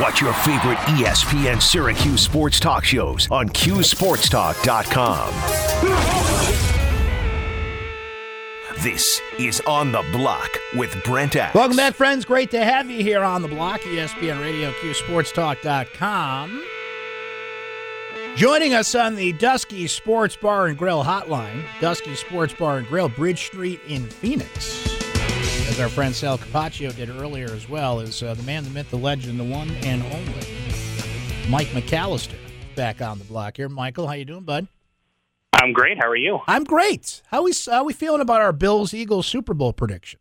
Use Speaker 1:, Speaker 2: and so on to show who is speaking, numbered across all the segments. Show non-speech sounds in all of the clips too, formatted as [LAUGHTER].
Speaker 1: Watch your favorite ESPN Syracuse sports talk shows on QSportsTalk.com. This is On the Block with Brent Axe.
Speaker 2: Welcome back, friends. Great to have you here on the block, ESPN Radio, QSportsTalk.com. Joining us on the Dusky Sports Bar and Grill hotline, Dusky Sports Bar and Grill, Bridge Street in Phoenix. As our friend Sal Capaccio did earlier as well, is uh, the man, the myth, the legend, the one and only Mike McAllister back on the block here. Michael, how you doing, bud?
Speaker 3: I'm great. How are you?
Speaker 2: I'm great. How we how we feeling about our Bills Eagles Super Bowl prediction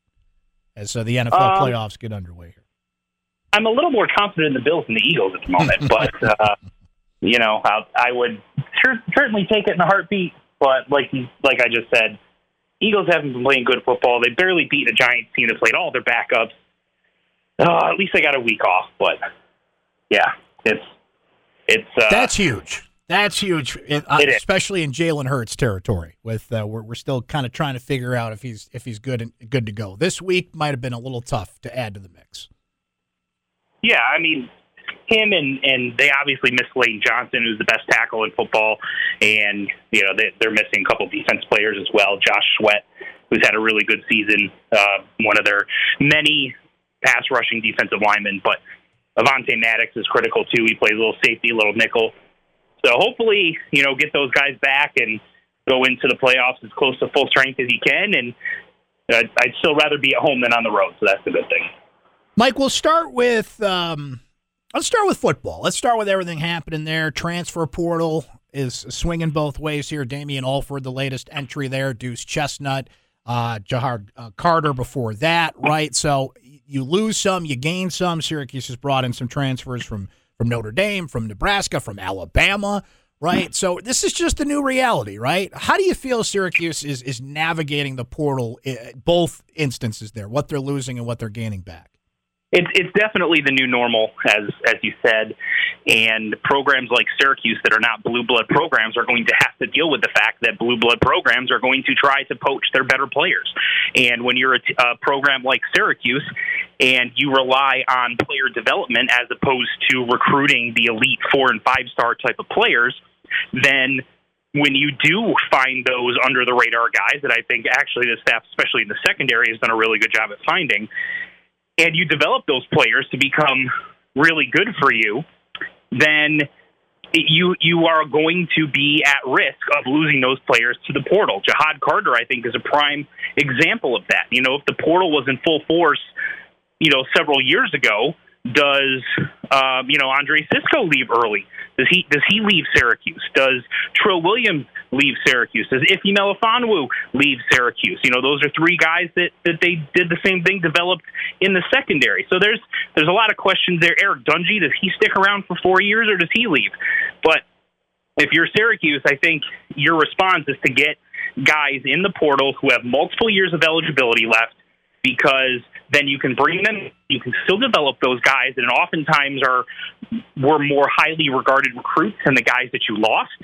Speaker 2: as uh, the NFL
Speaker 3: Um,
Speaker 2: playoffs get underway here?
Speaker 3: I'm a little more confident in the Bills than the Eagles at the moment, [LAUGHS] but uh, you know, I, I would cer- certainly take it in a heartbeat. But like you, like I just said, Eagles haven't been playing good football. They barely beat a Giants team that played all their backups. Uh, at least they got a week off, but yeah, it's it's uh,
Speaker 2: That's huge. That's huge, it, uh,
Speaker 3: It is.
Speaker 2: especially in Jalen Hurts territory. With uh, we're we're still kind of trying to figure out if he's if he's good and good to go. This week might have been a little tough to add to the mix.
Speaker 3: Yeah, I mean, him and and they obviously miss Lane Johnson, who's the best tackle in football, and you know they, they're missing a couple defense players as well. Josh Sweat, who's had a really good season, uh, one of their many pass rushing defensive linemen, but Avonte Maddox is critical too. He plays a little safety, a little nickel. So hopefully, you know, get those guys back and go into the playoffs as close to full strength as he can. And uh, I'd still rather be at home than on the road, so that's a good thing.
Speaker 2: Mike, we'll start with um, let's start with football. Let's start with everything happening there. Transfer portal is swinging both ways here. Damien Alford, the latest entry there. Deuce Chestnut, uh, Ja'Had uh, Carter before that, right? So you lose some, you gain some. Syracuse has brought in some transfers from from Notre Dame, from Nebraska, from Alabama, right? So this is just the new reality, right? How do you feel Syracuse is is navigating the portal, eh, both instances there, what they're losing and what they're gaining back?
Speaker 3: It's it's definitely the new normal, as as you said, and programs like Syracuse that are not blue blood programs are going to have to deal with the fact that blue blood programs are going to try to poach their better players. And when you're a, t- a program like Syracuse, and you rely on player development as opposed to recruiting the elite four and five star type of players, then when you do find those under the radar guys that I think actually the staff, especially in the secondary, has done a really good job at finding and you develop those players to become really good for you, then you you are going to be at risk of losing those players to the portal. Ja'Had Carter, I think, is a prime example of that. You know, if the portal was in full force, you know, several years ago, does um, you know Andre Cisco leave early? Does he does he leave Syracuse? Does Trill Williams leave Syracuse? Does Ife Melifonwu leave Syracuse? You know, those are three guys that, that they did the same thing, developed in the secondary. So there's there's a lot of questions there. Eric Dungey, does he stick around for four years or does he leave? But if you're Syracuse, I think your response is to get guys in the portal who have multiple years of eligibility left because then you can bring them you can still develop those guys and oftentimes are were more highly regarded recruits than the guys that you lost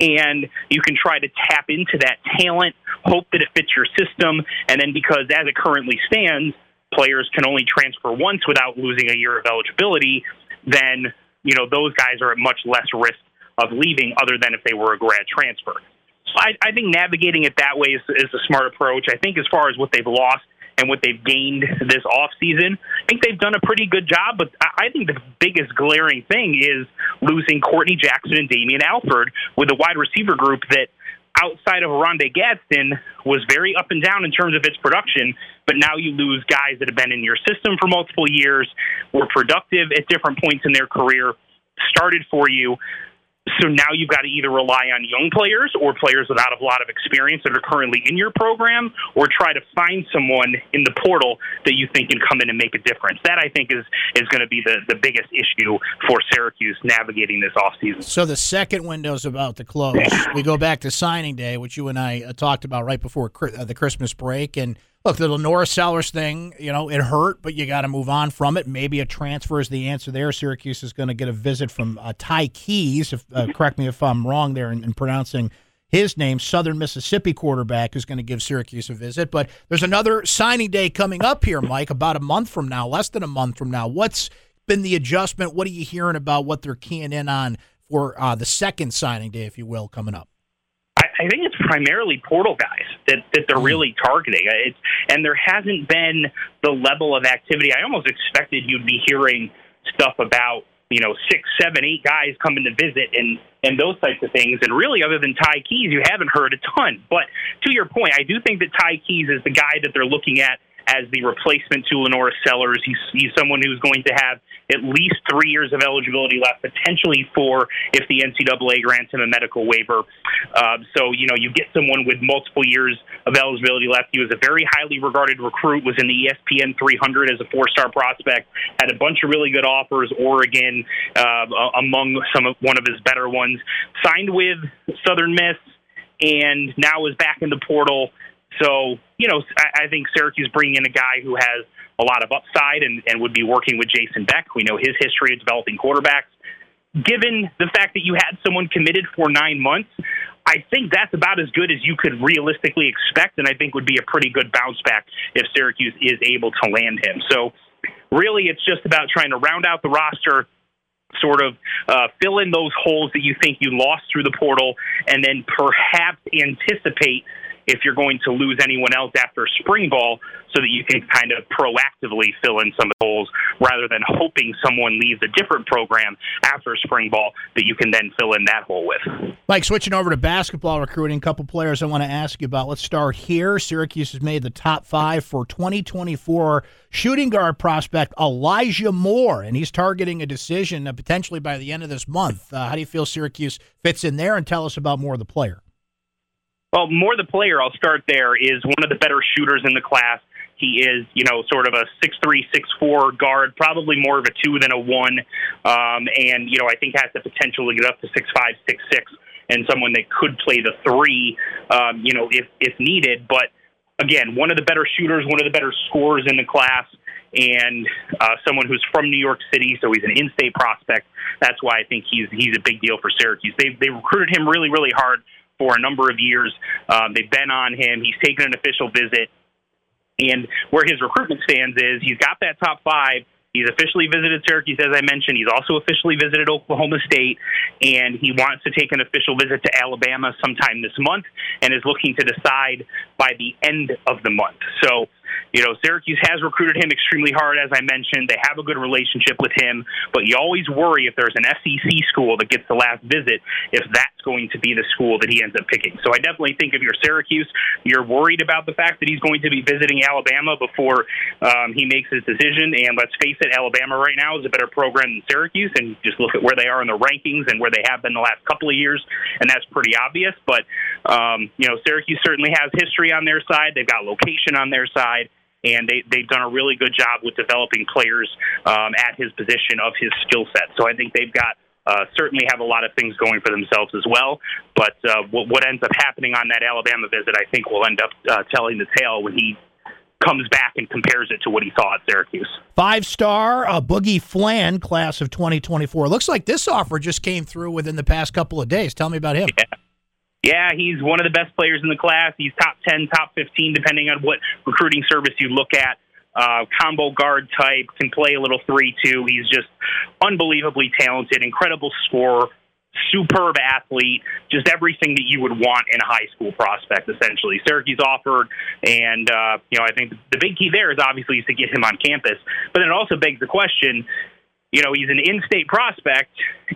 Speaker 3: and you can try to tap into that talent hope that it fits your system and then because as it currently stands players can only transfer once without losing a year of eligibility then you know those guys are at much less risk of leaving other than if they were a grad transfer so I, I think navigating it that way is, is a smart approach. I think as far as what they've lost and what they've gained this off season, I think they've done a pretty good job. But I think the biggest glaring thing is losing Courtney Jackson and Damien Alford with a wide receiver group that outside of Oronde Gadsden was very up and down in terms of its production, but now you lose guys that have been in your system for multiple years, were productive at different points in their career, started for you. So now you've got to either rely on young players or players without a lot of experience that are currently in your program, or try to find someone in the portal that you think can come in and make a difference. That I think is is going to be the, the biggest issue for Syracuse navigating this offseason.
Speaker 2: So the second window's about to close. We go back to signing day, which you and I uh, talked about right before uh, the Christmas break. And look, the LaNorris Sellers thing, you know, it hurt, but you got to move on from it. Maybe a transfer is the answer there. Syracuse is going to get a visit from uh, Ty Keyes. If, uh, correct me if I'm wrong there in, in pronouncing his name, Southern Mississippi quarterback, who's going to give Syracuse a visit. But there's another signing day coming up here, Mike, about a month from now, less than a month from now. What's been the adjustment? What are you hearing about what they're keying in on for uh, the second signing day, if you will, coming up?
Speaker 3: I think it's primarily portal guys that, that they're hmm. really targeting. It's, and there hasn't been the level of activity. I almost expected you'd be hearing stuff about you know six, seven, eight guys coming to visit and and those types of things. And really, other than Ty Keyes, you haven't heard a ton. But to your point, I do think that Ty Keyes is the guy that they're looking at as the replacement to LaNorris Sellers. He's, he's someone who's going to have at least three years of eligibility left, potentially four if the NCAA grants him a medical waiver. Uh, so, you know, you get someone with multiple years of eligibility left. He was a very highly regarded recruit, was in the ESPN 300 as a four star prospect, had a bunch of really good offers, Oregon uh, among some of, one of his better ones, signed with Southern Miss and now is back in the portal so, you know, I, I think Syracuse bringing in a guy who has a lot of upside and, and would be working with Jason Beck. We know his history of developing quarterbacks. Given the fact that you had someone committed for nine months, I think that's about as good as you could realistically expect, and I think would be a pretty good bounce back if Syracuse is able to land him. So, really, it's just about trying to round out the roster, sort of uh, fill in those holes that you think you lost through the portal, and then perhaps anticipate if you're going to lose anyone else after spring ball so that you can kind of proactively fill in some of the holes rather than hoping someone leaves a different program after spring ball that you can then fill in that hole with.
Speaker 2: Mike, switching over to basketball recruiting, a couple players I want to ask you about. Let's start here. Syracuse has made the top five for 2024 shooting guard prospect Elijah Moore, and he's targeting a decision uh, potentially by the end of this month. Uh, how do you feel Syracuse fits in there? And tell us about more of the player.
Speaker 3: Well, more the player, I'll start there, is one of the better shooters in the class. He is, you know, sort of a six three, six four guard, probably more of a two than a one, um, and you know, I think has the potential to get up to six five, six six, and someone that could play the three, um, you know, if if needed. But again, one of the better shooters, one of the better scorers in the class, and uh, someone who's from New York City, so he's an in-state prospect. That's why I think he's he's a big deal for Syracuse. They they recruited him really really hard for a number of years. Um, they've been on him. He's taken an official visit. And where his recruitment stands is he's got that top five. He's officially visited Syracuse, as I mentioned. He's also officially visited Oklahoma State, and he wants to take an official visit to Alabama sometime this month and is looking to decide by the end of the month. So you know, Syracuse has recruited him extremely hard, as I mentioned. They have a good relationship with him, but you always worry if there's an SEC school that gets the last visit, if that's going to be the school that he ends up picking. So I definitely think if you're Syracuse, you're worried about the fact that he's going to be visiting Alabama before um, he makes his decision. And let's face it, Alabama right now is a better program than Syracuse, and just look at where they are in the rankings and where they have been the last couple of years, and that's pretty obvious. But um, you know, Syracuse certainly has history on their side. They've got location on their side and they, they've done a really good job with developing players um, at his position of his skill set. So I think they've got uh, certainly have a lot of things going for themselves as well. But uh, what, what ends up happening on that Alabama visit, I think, will end up uh, telling the tale when he comes back and compares it to what he saw at Syracuse.
Speaker 2: Five star uh, Boogie Fland class of 2024. Looks like this offer just came through within the past couple of days. Tell me about him.
Speaker 3: Yeah. Yeah, he's one of the best players in the class. He's top 10, top 15, depending on what recruiting service you look at. Uh, combo guard type, can play a little 3 2. He's just unbelievably talented, incredible scorer, superb athlete, just everything that you would want in a high school prospect, essentially. Syracuse offered, and, uh, you know, I think the big key there is obviously is to get him on campus. But then it also begs the question you know, he's an in state prospect,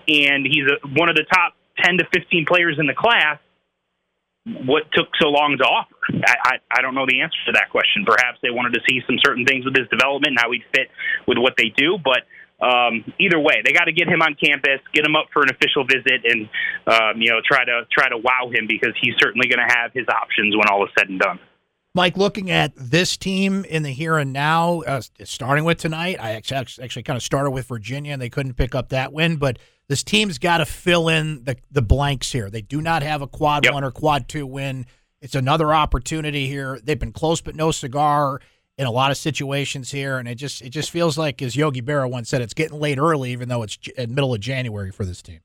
Speaker 3: and he's a, one of the top 10 to 15 players in the class what took so long to offer? I, I, I don't know the answer to that question. Perhaps they wanted to see some certain things with his development and how he'd fit with what they do, but um, either way, they got to get him on campus, get him up for an official visit, and um, you know try to try to wow him because he's certainly going to have his options when all is said and done.
Speaker 2: Mike, looking at this team in the here and now, uh, starting with tonight, I actually, actually kind of started with Virginia and they couldn't pick up that win, but this team's got to fill in the, the blanks here. They do not have a quad yep. one or quad two win. It's another opportunity here. They've been close but no cigar in a lot of situations here, and it just it just feels like, as Yogi Berra once said, it's getting late early, even though it's in middle of January for this team.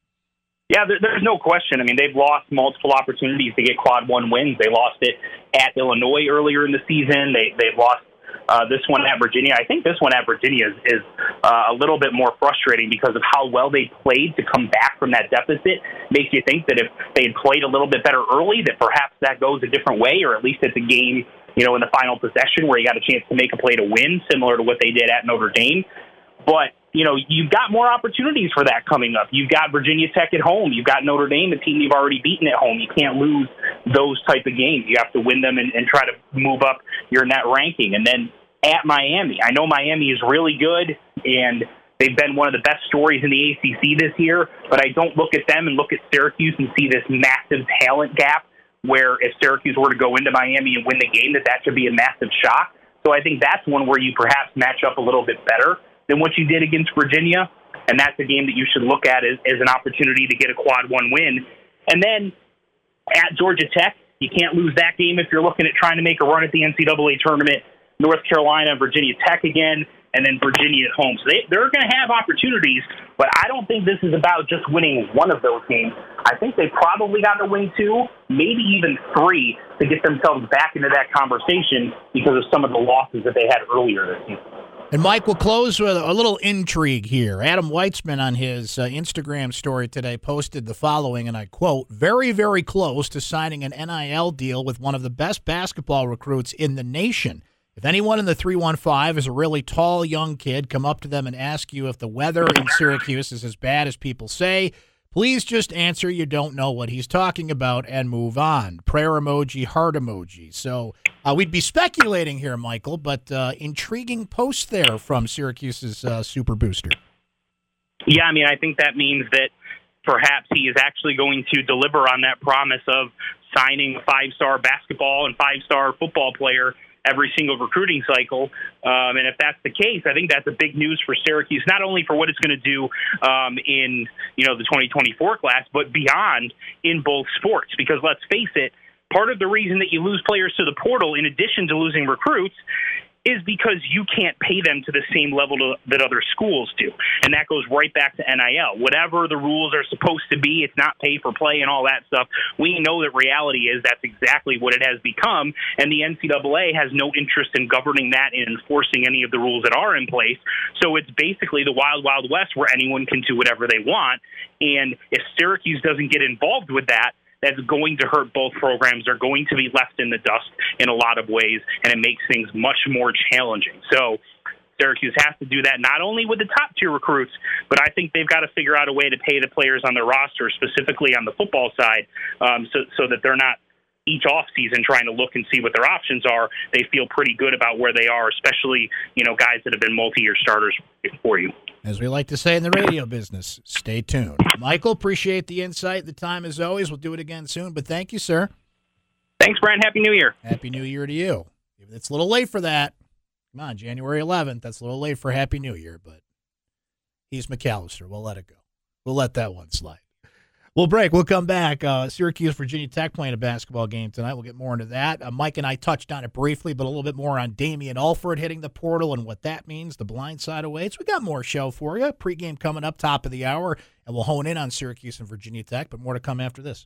Speaker 3: Yeah, there, there's no question. I mean, they've lost multiple opportunities to get quad one wins. They lost it at Illinois earlier in the season. They they've lost uh, this one at Virginia. I think this one at Virginia is, is uh, a little bit more frustrating because of how well they played to come back from that deficit. Makes you think that if they had played a little bit better early, that perhaps that goes a different way, or at least it's a game, you know, in the final possession where you got a chance to make a play to win, similar to what they did at Notre Dame. But you know, you've got more opportunities for that coming up. You've got Virginia Tech at home. You've got Notre Dame, a team you've already beaten at home. You can't lose those type of games. You have to win them and, and try to move up your net ranking. And then at Miami, I know Miami is really good and they've been one of the best stories in the ACC this year. But I don't look at them and look at Syracuse and see this massive talent gap. Where if Syracuse were to go into Miami and win the game, that that should be a massive shock. So I think that's one where you perhaps match up a little bit better than what you did against Virginia. And that's a game that you should look at as, as an opportunity to get a quad one win. And then at Georgia Tech, you can't lose that game if you're looking at trying to make a run at the NCAA tournament. North Carolina and Virginia Tech again, and then Virginia at home. So they, they're going to have opportunities, but I don't think this is about just winning one of those games. I think they probably got to win two, maybe even three, to get themselves back into that conversation because of some of the losses that they had earlier this season.
Speaker 2: And Mike, we'll close with a little intrigue here. Adam Weitsman on his uh, Instagram story today posted the following, and I quote, very, very close to signing an NIL deal with one of the best basketball recruits in the nation. If anyone in the 315 is a really tall young kid, come up to them and ask you if the weather in Syracuse is as bad as people say. Please just answer you don't know what he's talking about and move on. Prayer emoji, heart emoji. So uh, we'd be speculating here, Michael, but uh, intriguing post there from Syracuse's uh, super booster.
Speaker 3: Yeah, I mean, I think that means that perhaps he is actually going to deliver on that promise of signing a five star basketball and five star football player every single recruiting cycle. Um, and if that's the case, I think that's a big news for Syracuse, not only for what it's going to do um, in you know the 2024 class, but beyond in both sports. Because let's face it, part of the reason that you lose players to the portal, in addition to losing recruits, is because you can't pay them to the same level to, that other schools do. And that goes right back to NIL. Whatever the rules are supposed to be, it's not pay for play and all that stuff. We know that reality is that's exactly what it has become. And the NCAA has no interest in governing that and enforcing any of the rules that are in place. So it's basically the wild, wild west where anyone can do whatever they want. And if Syracuse doesn't get involved with that, that's going to hurt both programs. They're going to be left in the dust in a lot of ways, and it makes things much more challenging. So Syracuse has to do that not only with the top tier recruits, but I think they've got to figure out a way to pay the players on their roster, specifically on the football side, um, so so that they're not each off season trying to look and see what their options are. They feel pretty good about where they are, especially you know guys that have been multi year starters for you.
Speaker 2: As we like to say in the radio business, stay tuned. Michael, appreciate the insight, the time as always. We'll do it again soon, but thank you, sir.
Speaker 3: Thanks, Brian. Happy New Year.
Speaker 2: Happy New Year to you. It's a little late for that. Come on, January 11th. That's a little late for Happy New Year, but he's McAllister. We'll let it go. We'll let that one slide. We'll break. We'll come back. Uh, Syracuse, Virginia Tech playing a basketball game tonight. We'll get more into that. Uh, Mike and I touched on it briefly, but a little bit more on Damien Alford hitting the portal and what that means. The blind side awaits. We got more show for you. Pregame coming up, top of the hour, and we'll hone in on Syracuse and Virginia Tech, but more to come after this.